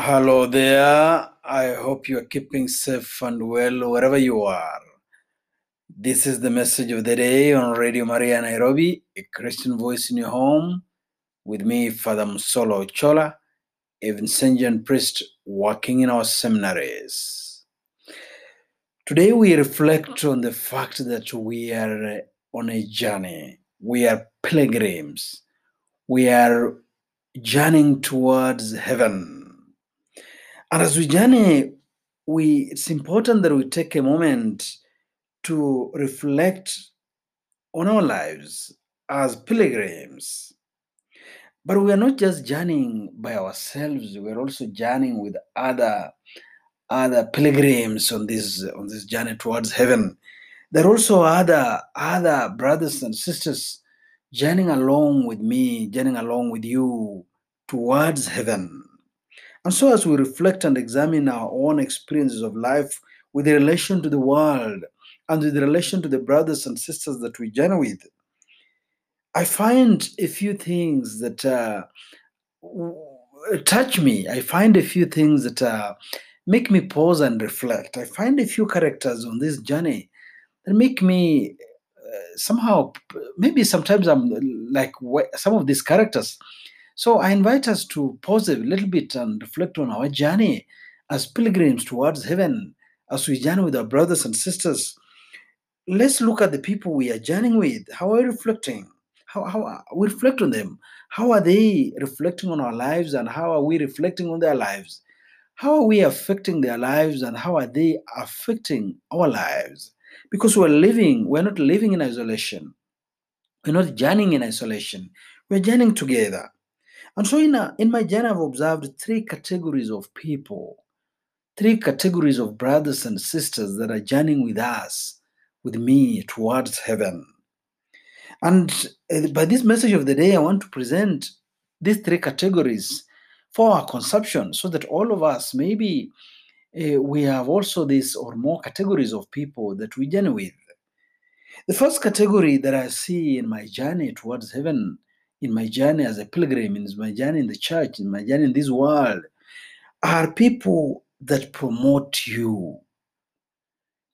Hello there. I hope you are keeping safe and well wherever you are. This is the message of the day on Radio Maria Nairobi, a Christian voice in your home, with me, Father Musolo Chola, a Vincentian priest working in our seminaries. Today we reflect on the fact that we are on a journey. We are pilgrims. We are journeying towards heaven. And as we journey, we it's important that we take a moment to reflect on our lives as pilgrims. But we are not just journeying by ourselves, we are also journeying with other other pilgrims on this on this journey towards heaven. There are also other other brothers and sisters journeying along with me, journeying along with you towards heaven. And so, as we reflect and examine our own experiences of life with the relation to the world and with the relation to the brothers and sisters that we journey with, I find a few things that uh, touch me. I find a few things that uh, make me pause and reflect. I find a few characters on this journey that make me uh, somehow, maybe sometimes I'm like some of these characters. So I invite us to pause a little bit and reflect on our journey as pilgrims towards heaven, as we journey with our brothers and sisters. Let's look at the people we are journeying with. How are we reflecting? How, how are- we reflect on them? How are they reflecting on our lives and how are we reflecting on their lives? How are we affecting their lives and how are they affecting our lives? Because we're living, we're not living in isolation. We're not journeying in isolation. We're journeying together. And so in, a, in my journey, I've observed three categories of people, three categories of brothers and sisters that are journeying with us, with me towards heaven. And uh, by this message of the day, I want to present these three categories for our consumption so that all of us, maybe uh, we have also this or more categories of people that we journey with. The first category that I see in my journey towards heaven, in my journey as a pilgrim, in my journey in the church, in my journey in this world, are people that promote you,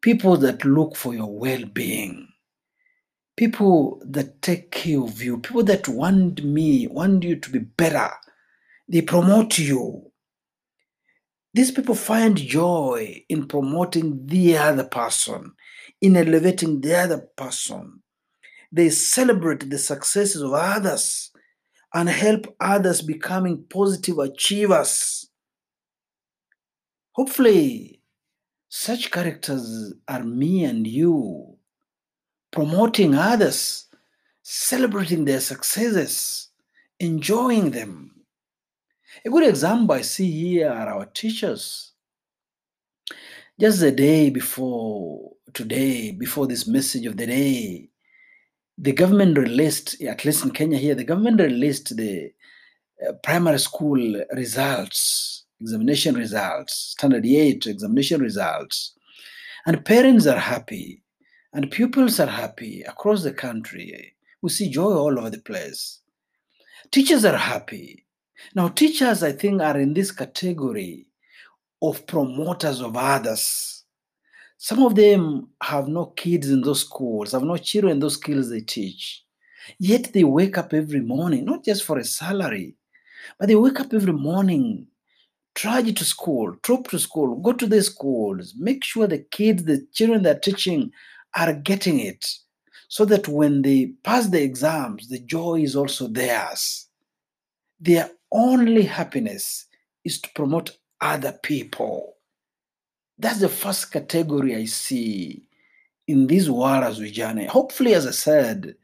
people that look for your well being, people that take care of you, people that want me, want you to be better. They promote you. These people find joy in promoting the other person, in elevating the other person. They celebrate the successes of others and help others becoming positive achievers. Hopefully, such characters are me and you, promoting others, celebrating their successes, enjoying them. A good example I see here are our teachers. Just the day before today, before this message of the day, the government released, at least in Kenya here, the government released the uh, primary school results, examination results, standard 8 examination results. And parents are happy, and pupils are happy across the country. We see joy all over the place. Teachers are happy. Now, teachers, I think, are in this category of promoters of others. Some of them have no kids in those schools, have no children in those skills they teach. Yet they wake up every morning, not just for a salary, but they wake up every morning, trudge to school, troop to school, go to the schools, make sure the kids, the children they're teaching are getting it. So that when they pass the exams, the joy is also theirs. Their only happiness is to promote other people. That's the first category I see in this world as we journey. Hopefully, as I said,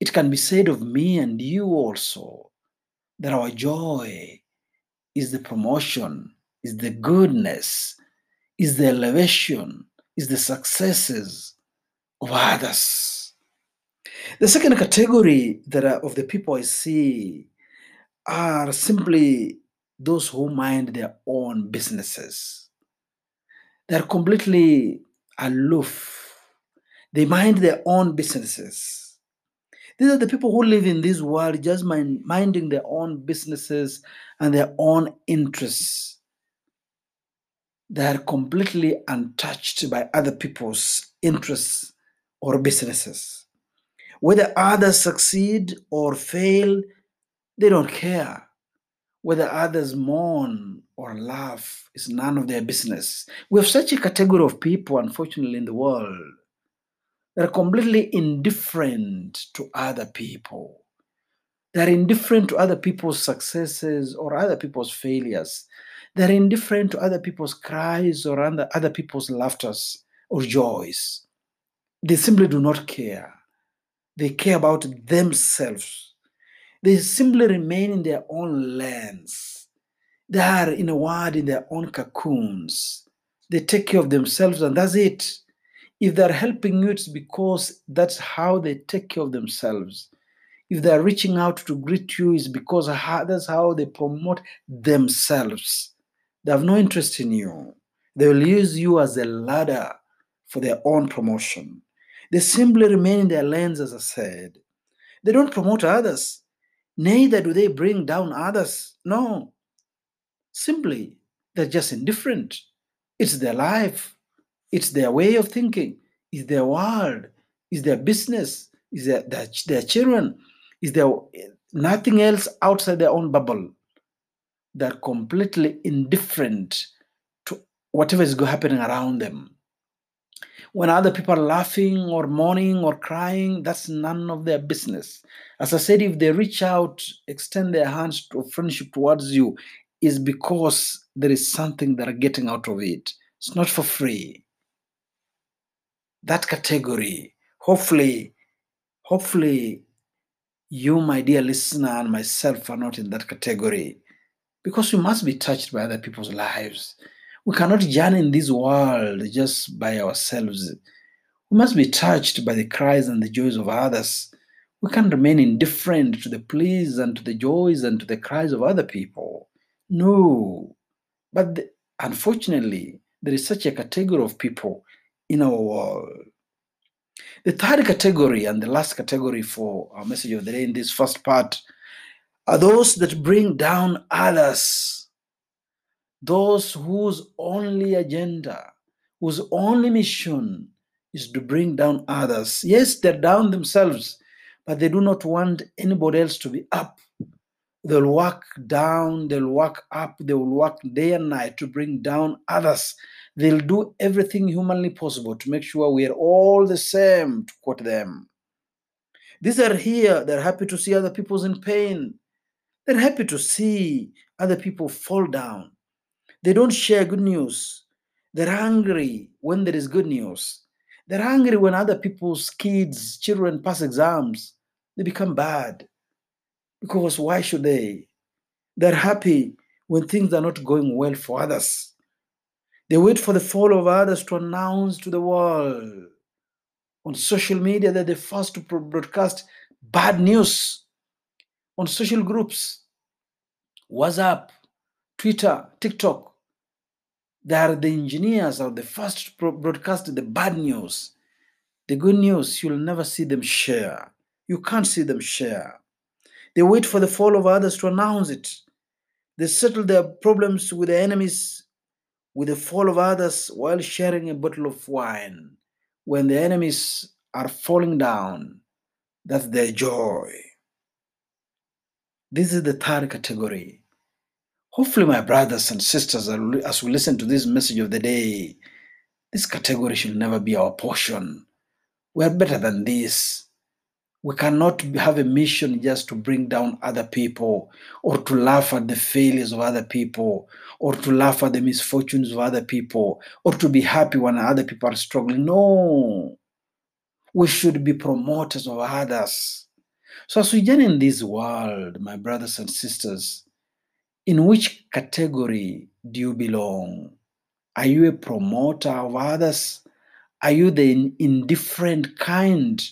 it can be said of me and you also that our joy is the promotion, is the goodness, is the elevation, is the successes of others. The second category that are, of the people I see are simply those who mind their own businesses. They're completely aloof. They mind their own businesses. These are the people who live in this world just mind, minding their own businesses and their own interests. they are completely untouched by other people's interests or businesses. Whether others succeed or fail, they don't care. Whether others mourn or laugh is none of their business. We have such a category of people, unfortunately, in the world that are completely indifferent to other people. They're indifferent to other people's successes or other people's failures. They're indifferent to other people's cries or other, other people's laughters or joys. They simply do not care. They care about themselves. They simply remain in their own lands. They are, in a word, in their own cocoons. They take care of themselves, and that's it. If they're helping you, it's because that's how they take care of themselves. If they're reaching out to greet you, it's because that's how they promote themselves. They have no interest in you. They will use you as a ladder for their own promotion. They simply remain in their lands, as I said. They don't promote others, neither do they bring down others. No. Simply, they're just indifferent. It's their life, it's their way of thinking, it's their world, it's their business, it's their, their, their children, it's their nothing else outside their own bubble they're completely indifferent to whatever is happening around them. When other people are laughing or mourning or crying, that's none of their business. As I said, if they reach out, extend their hands of friendship towards you, is because there is something they're getting out of it. It's not for free. That category, hopefully, hopefully, you, my dear listener, and myself are not in that category because we must be touched by other people's lives. We cannot journey in this world just by ourselves. We must be touched by the cries and the joys of others. We can't remain indifferent to the pleas and to the joys and to the cries of other people. No. But the, unfortunately, there is such a category of people in our world. The third category and the last category for our message of the day in this first part are those that bring down others, those whose only agenda, whose only mission is to bring down others. Yes, they're down themselves, but they do not want anybody else to be up. They'll work down, they'll work up, they will work day and night to bring down others. They'll do everything humanly possible to make sure we are all the same, to quote them. These are here, they're happy to see other people's in pain. They're happy to see other people fall down. They don't share good news. They're angry when there is good news. They're angry when other people's kids, children pass exams. They become bad. Because why should they? They're happy when things are not going well for others. They wait for the fall of others to announce to the world. On social media, that they're the first to broadcast bad news on social groups, WhatsApp, Twitter, TikTok. They are the engineers are the first to broadcast the bad news. The good news, you'll never see them share. You can't see them share. They wait for the fall of others to announce it. They settle their problems with the enemies with the fall of others while sharing a bottle of wine. When the enemies are falling down, that's their joy. This is the third category. Hopefully, my brothers and sisters, as we listen to this message of the day, this category should never be our portion. We are better than this. We cannot have a mission just to bring down other people or to laugh at the failures of other people or to laugh at the misfortunes of other people or to be happy when other people are struggling. No. We should be promoters of others. So, as we journey in this world, my brothers and sisters, in which category do you belong? Are you a promoter of others? Are you the indifferent kind?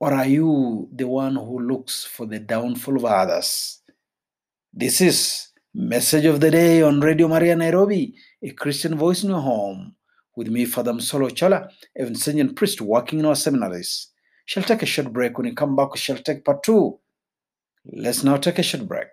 Or are you the one who looks for the downfall of others? This is Message of the Day on Radio Maria Nairobi, a Christian voice in your home. With me, Father Msolo Chala, a Vincentian priest working in our seminaries. She'll take a short break. When we come back, she'll take part two. Let's now take a short break.